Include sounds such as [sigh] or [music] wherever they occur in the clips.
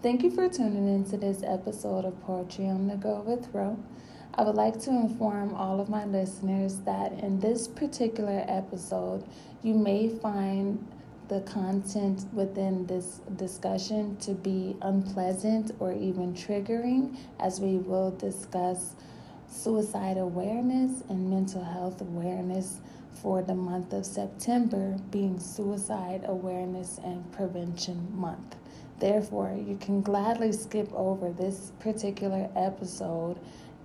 Thank you for tuning into this episode of Poetry on the Go with Ro. I would like to inform all of my listeners that in this particular episode, you may find the content within this discussion to be unpleasant or even triggering, as we will discuss suicide awareness and mental health awareness for the month of September, being Suicide Awareness and Prevention Month. Therefore, you can gladly skip over this particular episode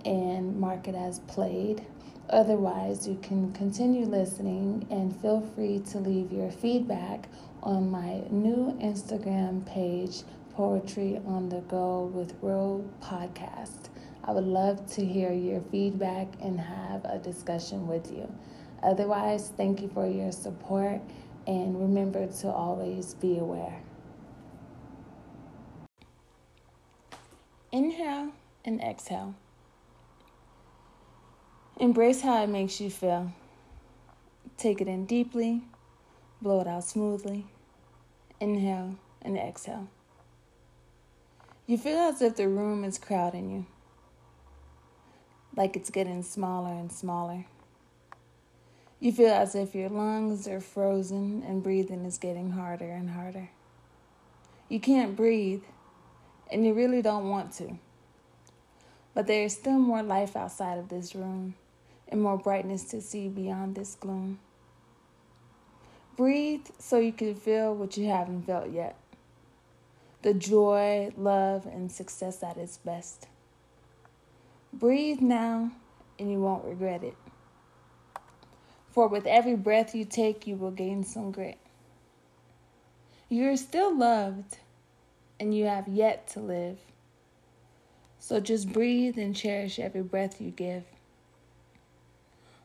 and mark it as played. Otherwise, you can continue listening and feel free to leave your feedback on my new Instagram page, Poetry on the Go with Ro Podcast. I would love to hear your feedback and have a discussion with you. Otherwise, thank you for your support and remember to always be aware. Inhale and exhale. Embrace how it makes you feel. Take it in deeply, blow it out smoothly. Inhale and exhale. You feel as if the room is crowding you, like it's getting smaller and smaller. You feel as if your lungs are frozen and breathing is getting harder and harder. You can't breathe, and you really don't want to. But there is still more life outside of this room and more brightness to see beyond this gloom. Breathe so you can feel what you haven't felt yet the joy, love, and success at its best. Breathe now, and you won't regret it. For with every breath you take, you will gain some grit. You are still loved, and you have yet to live. So just breathe and cherish every breath you give.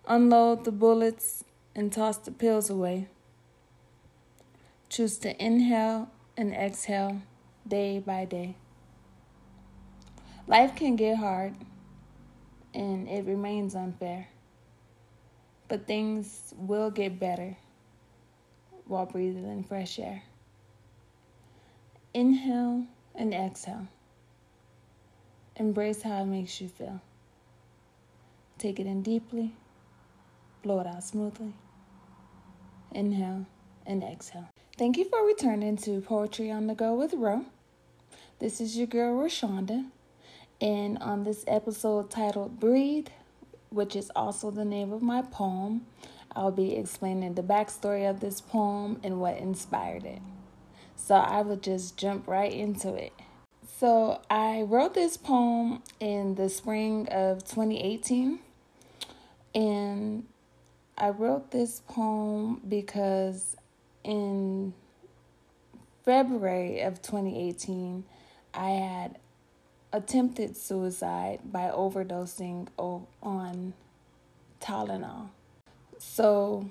Unload the bullets and toss the pills away. Choose to inhale and exhale day by day. Life can get hard, and it remains unfair but things will get better while breathing in fresh air. Inhale and exhale. Embrace how it makes you feel. Take it in deeply, blow it out smoothly. Inhale and exhale. Thank you for returning to Poetry on the Go with Ro. This is your girl Rochanda, and on this episode titled Breathe, which is also the name of my poem. I'll be explaining the backstory of this poem and what inspired it. So I will just jump right into it. So I wrote this poem in the spring of 2018. And I wrote this poem because in February of 2018, I had attempted suicide by overdosing on Tylenol. So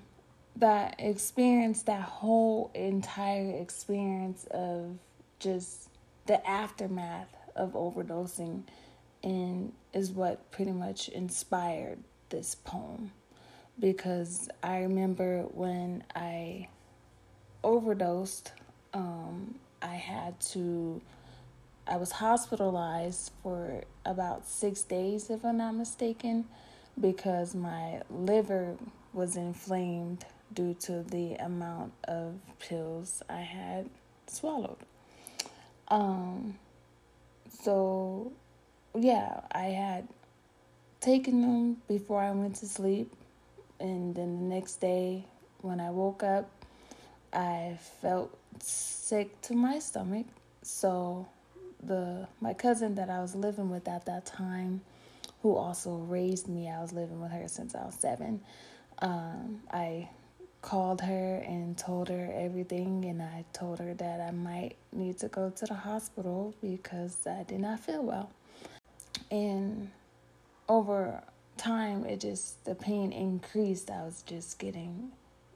that experience, that whole entire experience of just the aftermath of overdosing and is what pretty much inspired this poem. Because I remember when I overdosed um, I had to I was hospitalized for about six days, if I'm not mistaken, because my liver was inflamed due to the amount of pills I had swallowed. Um, so, yeah, I had taken them before I went to sleep, and then the next day when I woke up, I felt sick to my stomach. So the my cousin that I was living with at that time, who also raised me. I was living with her since I was seven. Um, I called her and told her everything, and I told her that I might need to go to the hospital because I did not feel well. And over time, it just the pain increased. I was just getting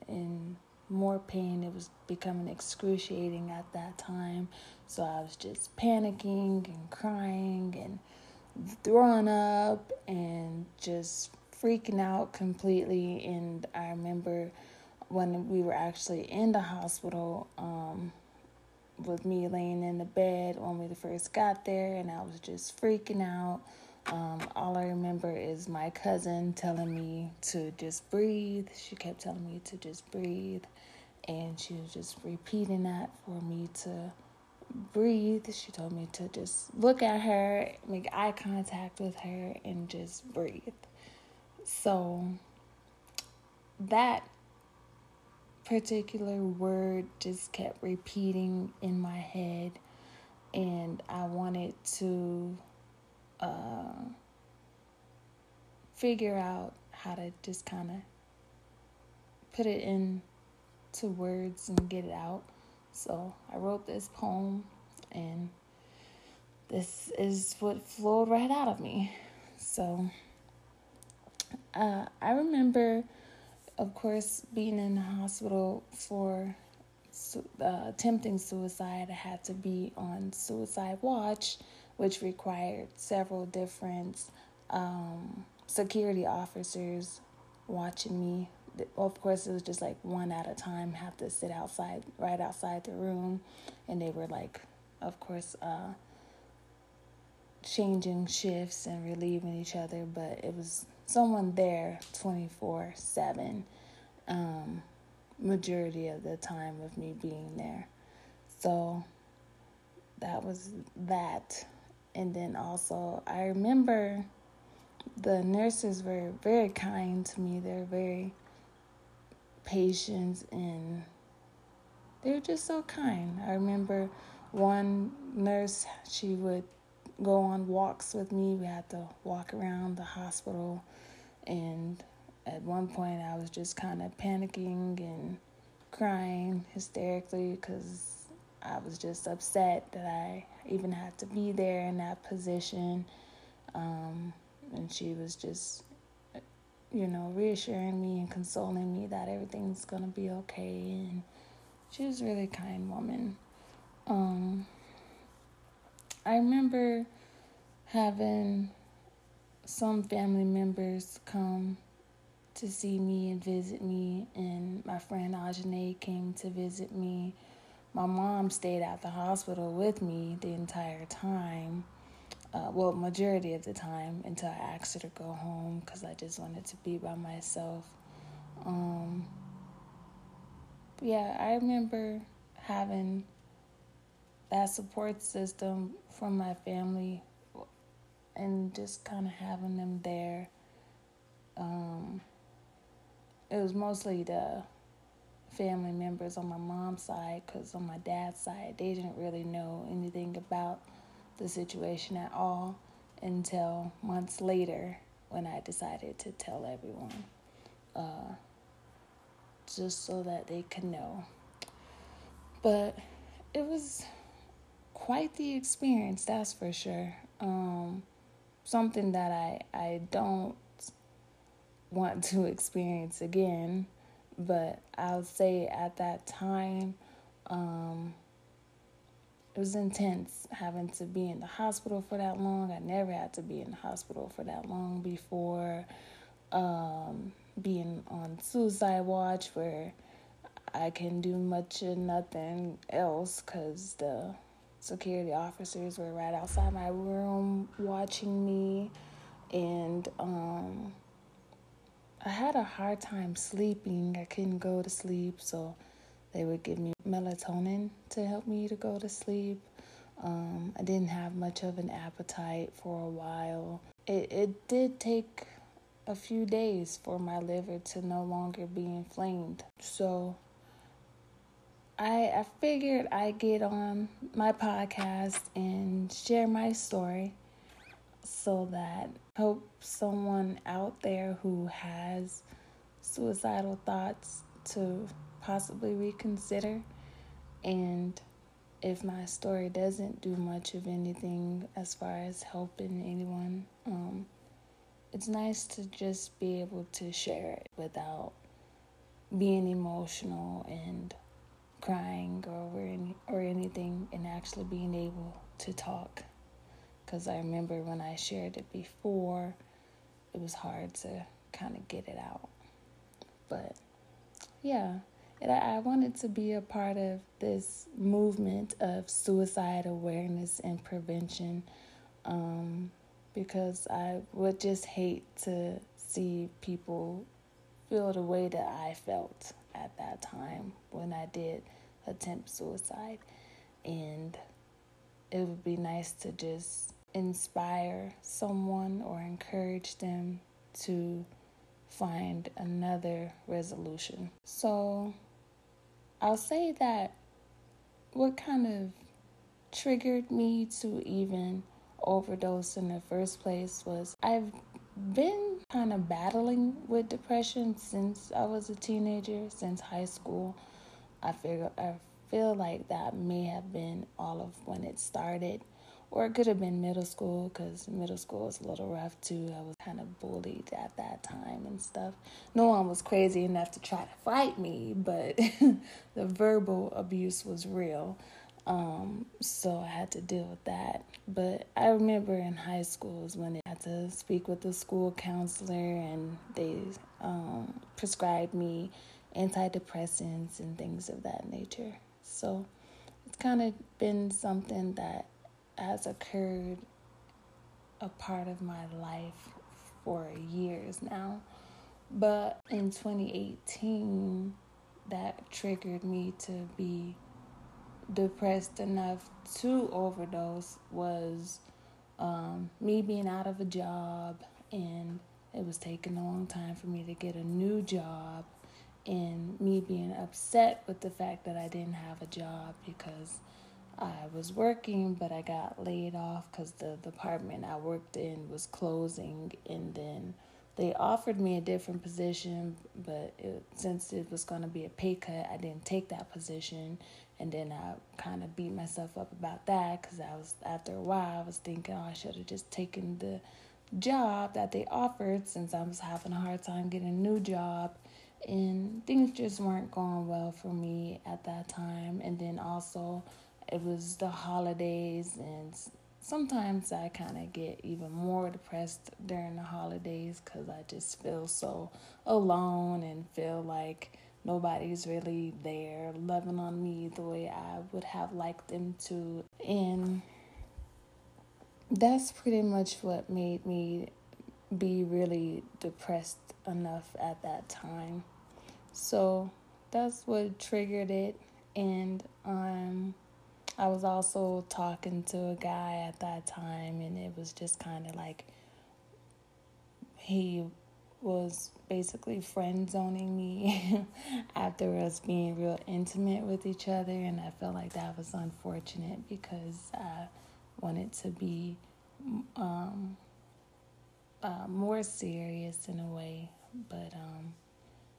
in more pain. It was becoming excruciating at that time. So I was just panicking and crying and throwing up and just freaking out completely. And I remember when we were actually in the hospital, um, with me laying in the bed when we first got there, and I was just freaking out. Um, all I remember is my cousin telling me to just breathe. She kept telling me to just breathe, and she was just repeating that for me to breathe. She told me to just look at her, make eye contact with her, and just breathe. So that particular word just kept repeating in my head, and I wanted to uh, figure out how to just kind of put it into words and get it out. So I wrote this poem, and this is what flowed right out of me. So uh, I remember, of course, being in the hospital for uh, attempting suicide. I had to be on suicide watch, which required several different um, security officers watching me of course it was just like one at a time have to sit outside right outside the room and they were like of course uh, changing shifts and relieving each other but it was someone there 24 7 um, majority of the time of me being there. So that was that. And then also i remember the nurses were very kind to me. They're very patient and they were just so kind. I remember one nurse, she would go on walks with me. We had to walk around the hospital, and at one point, I was just kind of panicking and crying hysterically because I was just upset that I even had to be there in that position. Um, and she was just you know, reassuring me and consoling me that everything's gonna be okay. And she was a really kind woman. Um, I remember having some family members come to see me and visit me, and my friend Ajane came to visit me. My mom stayed at the hospital with me the entire time uh, well, majority of the time until I asked her to go home because I just wanted to be by myself. Um, yeah, I remember having that support system from my family and just kind of having them there. Um, it was mostly the family members on my mom's side because on my dad's side, they didn't really know anything about the situation at all until months later when I decided to tell everyone, uh, just so that they could know. But it was quite the experience, that's for sure. Um, something that I, I don't want to [laughs] experience again, but I'll say at that time, um, it was intense having to be in the hospital for that long. I never had to be in the hospital for that long before. Um, being on suicide watch where I can do much of nothing else because the security officers were right outside my room watching me, and um, I had a hard time sleeping. I couldn't go to sleep, so they would give me melatonin to help me to go to sleep. Um, I didn't have much of an appetite for a while. It, it did take a few days for my liver to no longer be inflamed. So I, I figured I'd get on my podcast and share my story so that hope someone out there who has suicidal thoughts to possibly reconsider. And if my story doesn't do much of anything as far as helping anyone, um, it's nice to just be able to share it without being emotional and crying or any, or anything and actually being able to talk. Because I remember when I shared it before it was hard to kind of get it out. But yeah. I wanted to be a part of this movement of suicide awareness and prevention um, because I would just hate to see people feel the way that I felt at that time when I did attempt suicide. And it would be nice to just inspire someone or encourage them to find another resolution. So I'll say that what kind of triggered me to even overdose in the first place was I've been kind of battling with depression since I was a teenager, since high school. I figure I feel like that may have been all of when it started or it could have been middle school because middle school was a little rough too. I was kind of bullied at that time and stuff. No one was crazy enough to try to fight me, but [laughs] the verbal abuse was real. Um, so I had to deal with that. But I remember in high school when I had to speak with the school counselor and they um, prescribed me antidepressants and things of that nature. So it's kind of been something that has occurred a part of my life for years now. But in 2018, that triggered me to be depressed enough to overdose was um, me being out of a job and it was taking a long time for me to get a new job and me being upset with the fact that I didn't have a job because I was working, but I got laid off because the department I worked in was closing, and then they offered me a different position, but it, since it was going to be a pay cut, I didn't take that position, and then I kind of beat myself up about that because I was after a while I was thinking oh, I should have just taken the job that they offered since I was having a hard time getting a new job. And things just weren't going well for me at that time. And then also it was the holidays and sometimes I kind of get even more depressed during the holidays cuz I just feel so alone and feel like nobody's really there loving on me the way I would have liked them to and that's pretty much what made me be really depressed enough at that time. So that's what triggered it and um I was also talking to a guy at that time, and it was just kind of like he was basically friend zoning me [laughs] after us being real intimate with each other, and I felt like that was unfortunate because I wanted to be um, uh, more serious in a way, but um,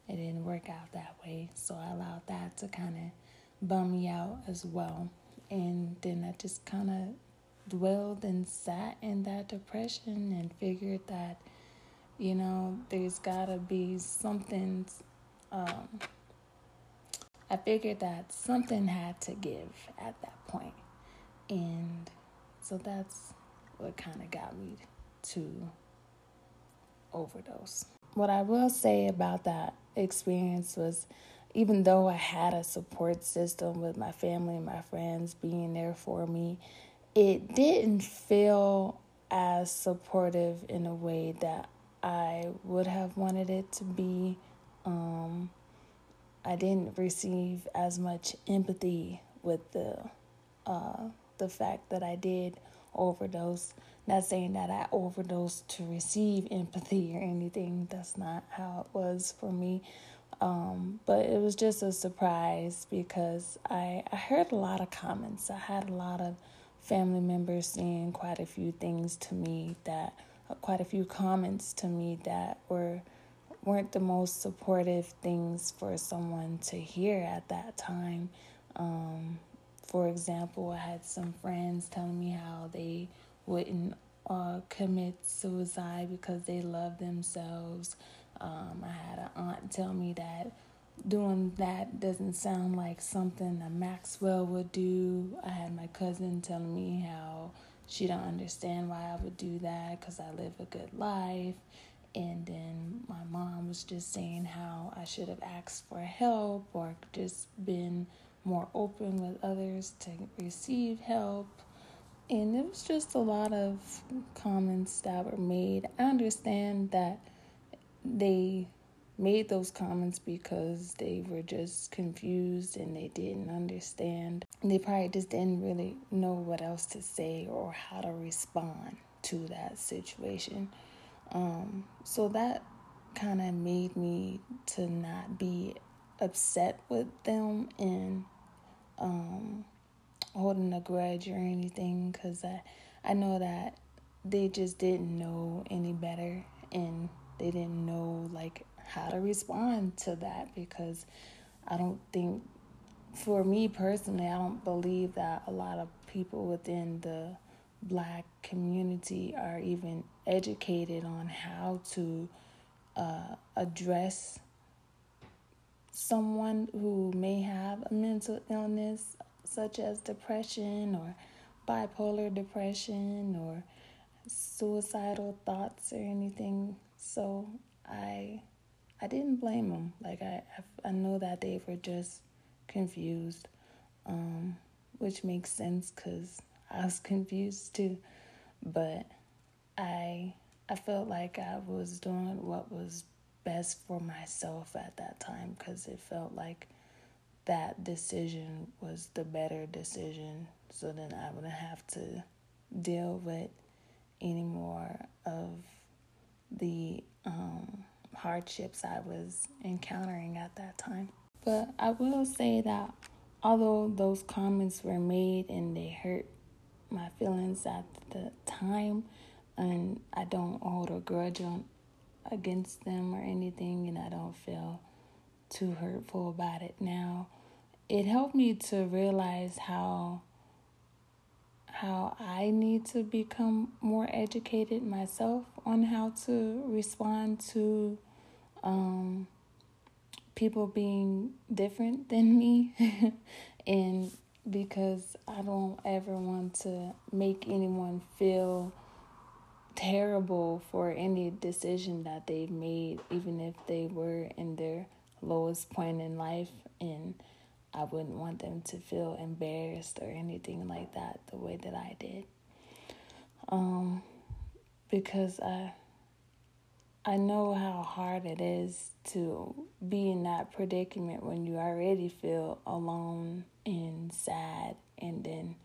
it didn't work out that way, so I allowed that to kind of bum me out as well. And then I just kind of dwelled and sat in that depression and figured that, you know, there's got to be something. Um, I figured that something had to give at that point. And so that's what kind of got me to overdose. What I will say about that experience was even though I had a support system with my family and my friends being there for me, it didn't feel as supportive in a way that I would have wanted it to be. Um, I didn't receive as much empathy with the uh, the fact that I did overdose. Not saying that I overdosed to receive empathy or anything. That's not how it was for me. Um, but it was just a surprise because I, I heard a lot of comments. I had a lot of family members saying quite a few things to me that, quite a few comments to me that were weren't the most supportive things for someone to hear at that time. Um, for example, I had some friends telling me how they wouldn't uh, commit suicide because they love themselves. Um, I had an aunt tell me that doing that doesn't sound like something a Maxwell would do. I had my cousin telling me how she don't understand why I would do that because I live a good life. And then my mom was just saying how I should have asked for help or just been more open with others to receive help. And it was just a lot of comments that were made. I understand that they made those comments because they were just confused and they didn't understand. They probably just didn't really know what else to say or how to respond to that situation. Um, so that kind of made me to not be upset with them and um, holding a grudge or anything because I, I know that they just didn't know any better and they didn't know like how to respond to that because I don't think, for me personally, I don't believe that a lot of people within the black community are even educated on how to uh, address someone who may have a mental illness such as depression or bipolar depression or suicidal thoughts or anything. So I I didn't blame them. Like I I, I know that they were just confused, um, which makes sense because I was [laughs] confused too. But I I felt like I was doing what was best for myself at that time because it felt like that decision was the better decision. So then I wouldn't have to deal with any more of the um, hardships I was encountering at that time. But I will say that although those comments were made and they hurt my feelings at the time, and I don't hold a grudge on against them or anything, and I don't feel too hurtful about it now. It helped me to realize how how I need to become more educated myself on how to respond to um, people being different than me. [laughs] and because I don't ever want to make anyone feel terrible for any decision that they've made, even if they were in their lowest point in life. And I wouldn't want them to feel embarrassed or anything like that the way that I did. Um, because I I know how hard it is to be in that predicament when you already feel alone and sad and then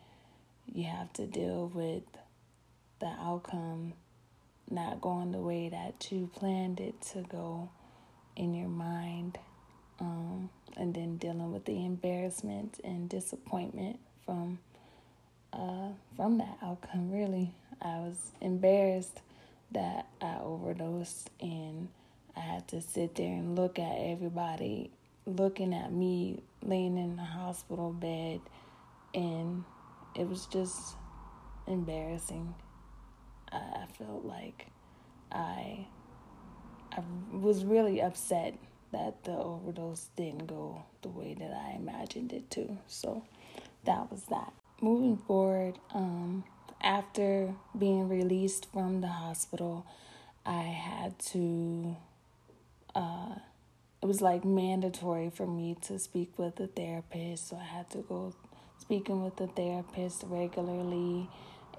you have to deal with the outcome not going the way that you planned it to go in your mind um, and then dealing with the embarrassment and disappointment from uh, from that outcome. Really, I was embarrassed that I overdosed, and I had to sit there and look at everybody looking at me laying in the hospital bed, and it was just embarrassing. I, felt like I I was really upset that the overdose didn't go the way that I imagined it to. So that was that. Moving forward, um, after being released from the hospital, I had to, uh, it was like mandatory for me to speak with a therapist. So I had to go speaking with a therapist regularly.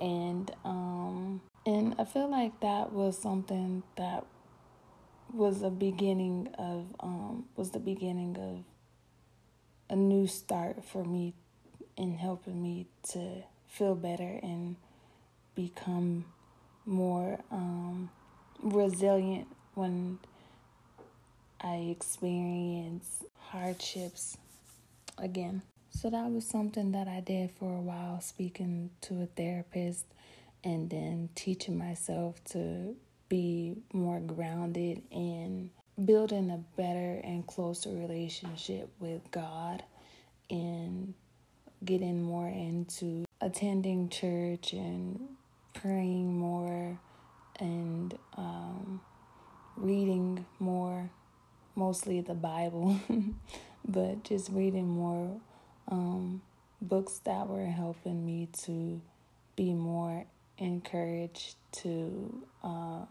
And, um, and I feel like that was something that was a beginning of um was the beginning of a new start for me in helping me to feel better and become more um resilient when I experience hardships again. So that was something that I did for a while, speaking to a therapist and then teaching myself to be more grounded in building a better and closer relationship with God and getting more into attending church and praying more and um, reading more, mostly the Bible, [laughs] but just reading more um, books that were helping me to be more encouraged to uh,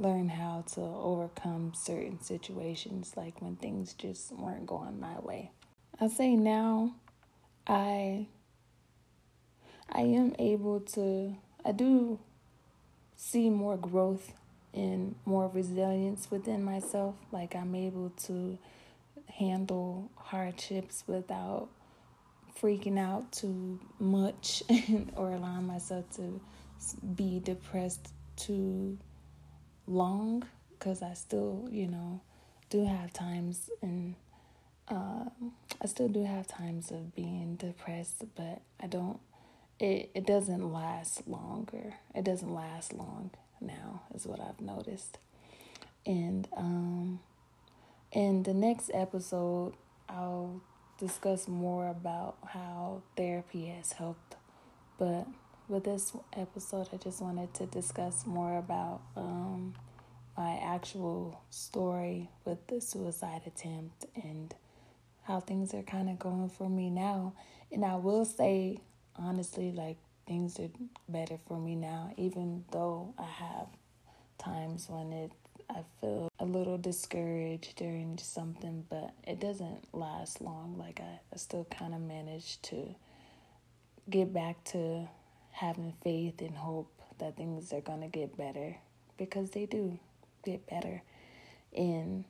learn how to overcome certain situations, like when things just weren't going my way. I say now, I I am able to I do see more growth and more resilience within myself. Like I'm able to handle hardships without freaking out too much [laughs] or allowing myself to be depressed too long because I still, you know, do have times and uh, I still do have times of being depressed, but I don't it it doesn't last longer. It doesn't last long now is what I've noticed. And um in the next episode I'll discuss more about how therapy has helped. But with this episode I just wanted to discuss more about um my actual story with the suicide attempt and how things are kind of going for me now. And I will say honestly, like things are better for me now, even though I have times when it I feel a little discouraged during something, but it doesn't last long. Like I, I still kind of manage to get back to having faith and hope that things are gonna get better because they do get better. And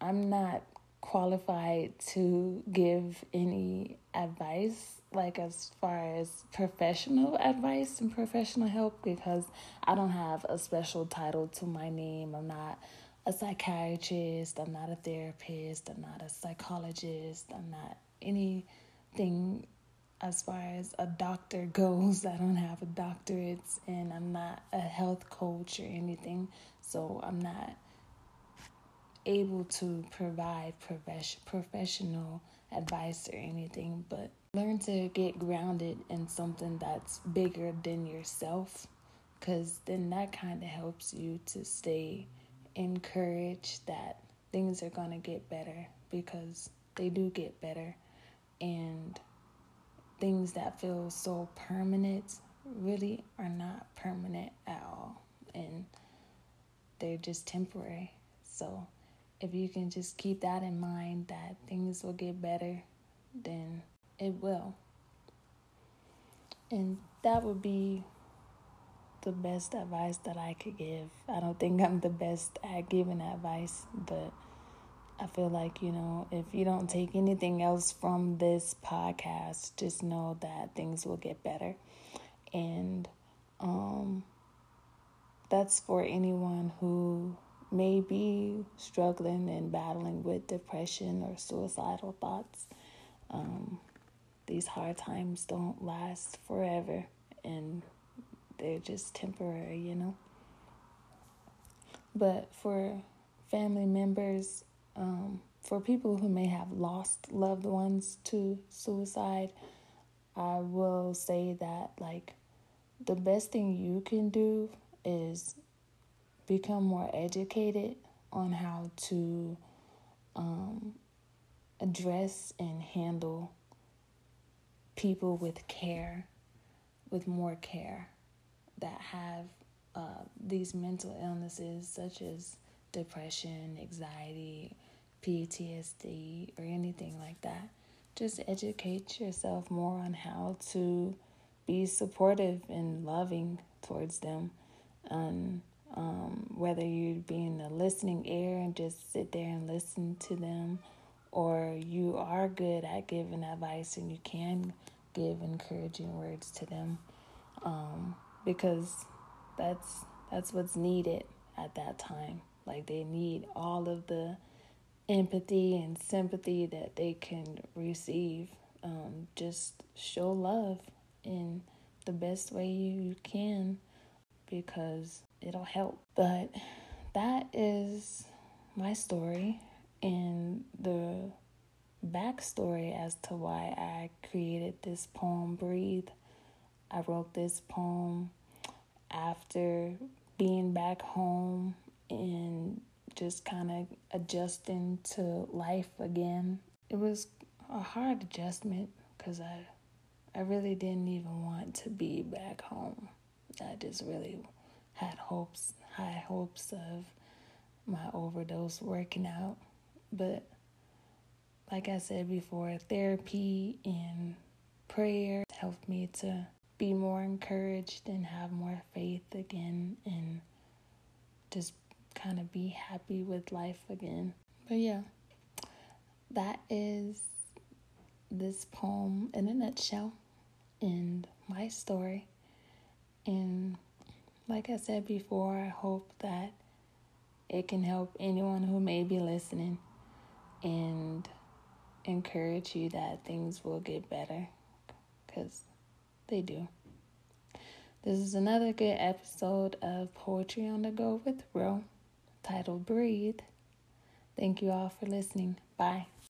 I'm not qualified to give any advice like as far as professional advice and professional help because I don't have a special title to my name. I'm not a psychiatrist, I'm not a therapist, I'm not a psychologist, I'm not anything as far as a doctor [laughs] goes. I don't have a doctorate and I'm not a health coach or anything. So I'm not able to provide professional advice or anything, but learn to get grounded in something that's bigger than yourself because then that kind of helps you to stay encouraged that things are going to get better because they do get better and things that feel so permanent really are not permanent at all and they're just temporary so if you can just keep that in mind that things will get better then it will. And that would be the best advice that I could give. I don't think I'm the best at giving advice, but I feel like, you know, if you don't take anything else from this podcast, just know that things will get better. And um that's for anyone who may be struggling and battling with depression or suicidal thoughts. Um, these hard times don't last forever and they're just temporary, you know. But for family members, um, for people who may have lost loved ones to suicide, I will say that, like, the best thing you can do is become more educated on how to um, address and handle people with care, with more care, that have uh, these mental illnesses such as depression, anxiety, PTSD, or anything like that. Just educate yourself more on how to be supportive and loving towards them. And um, whether you're being a listening ear and just sit there and listen to them or you are good at giving advice and you can give encouraging words to them um, because that's that's what's needed at that time like they need all of the empathy and sympathy that they can receive um, just show love in the best way you can because it'll help but that is my story and the backstory as to why I created this poem, Breathe. I wrote this poem after being back home and just kind of adjusting to life again. It was a hard adjustment because I, I really didn't even want to be back home. I just really had hopes, high hopes of my overdose working out. But like I said before, therapy and prayer helped me to be more encouraged and have more faith again and just kind of be happy with life again. But yeah, that is this poem in a nutshell and my story. And like I said before, I hope that it can help anyone who may be listening and encourage you that things will get better because they do. This is another good episode of Poetry on the Go with Ro, titled Breathe. Thank you all for listening. Bye.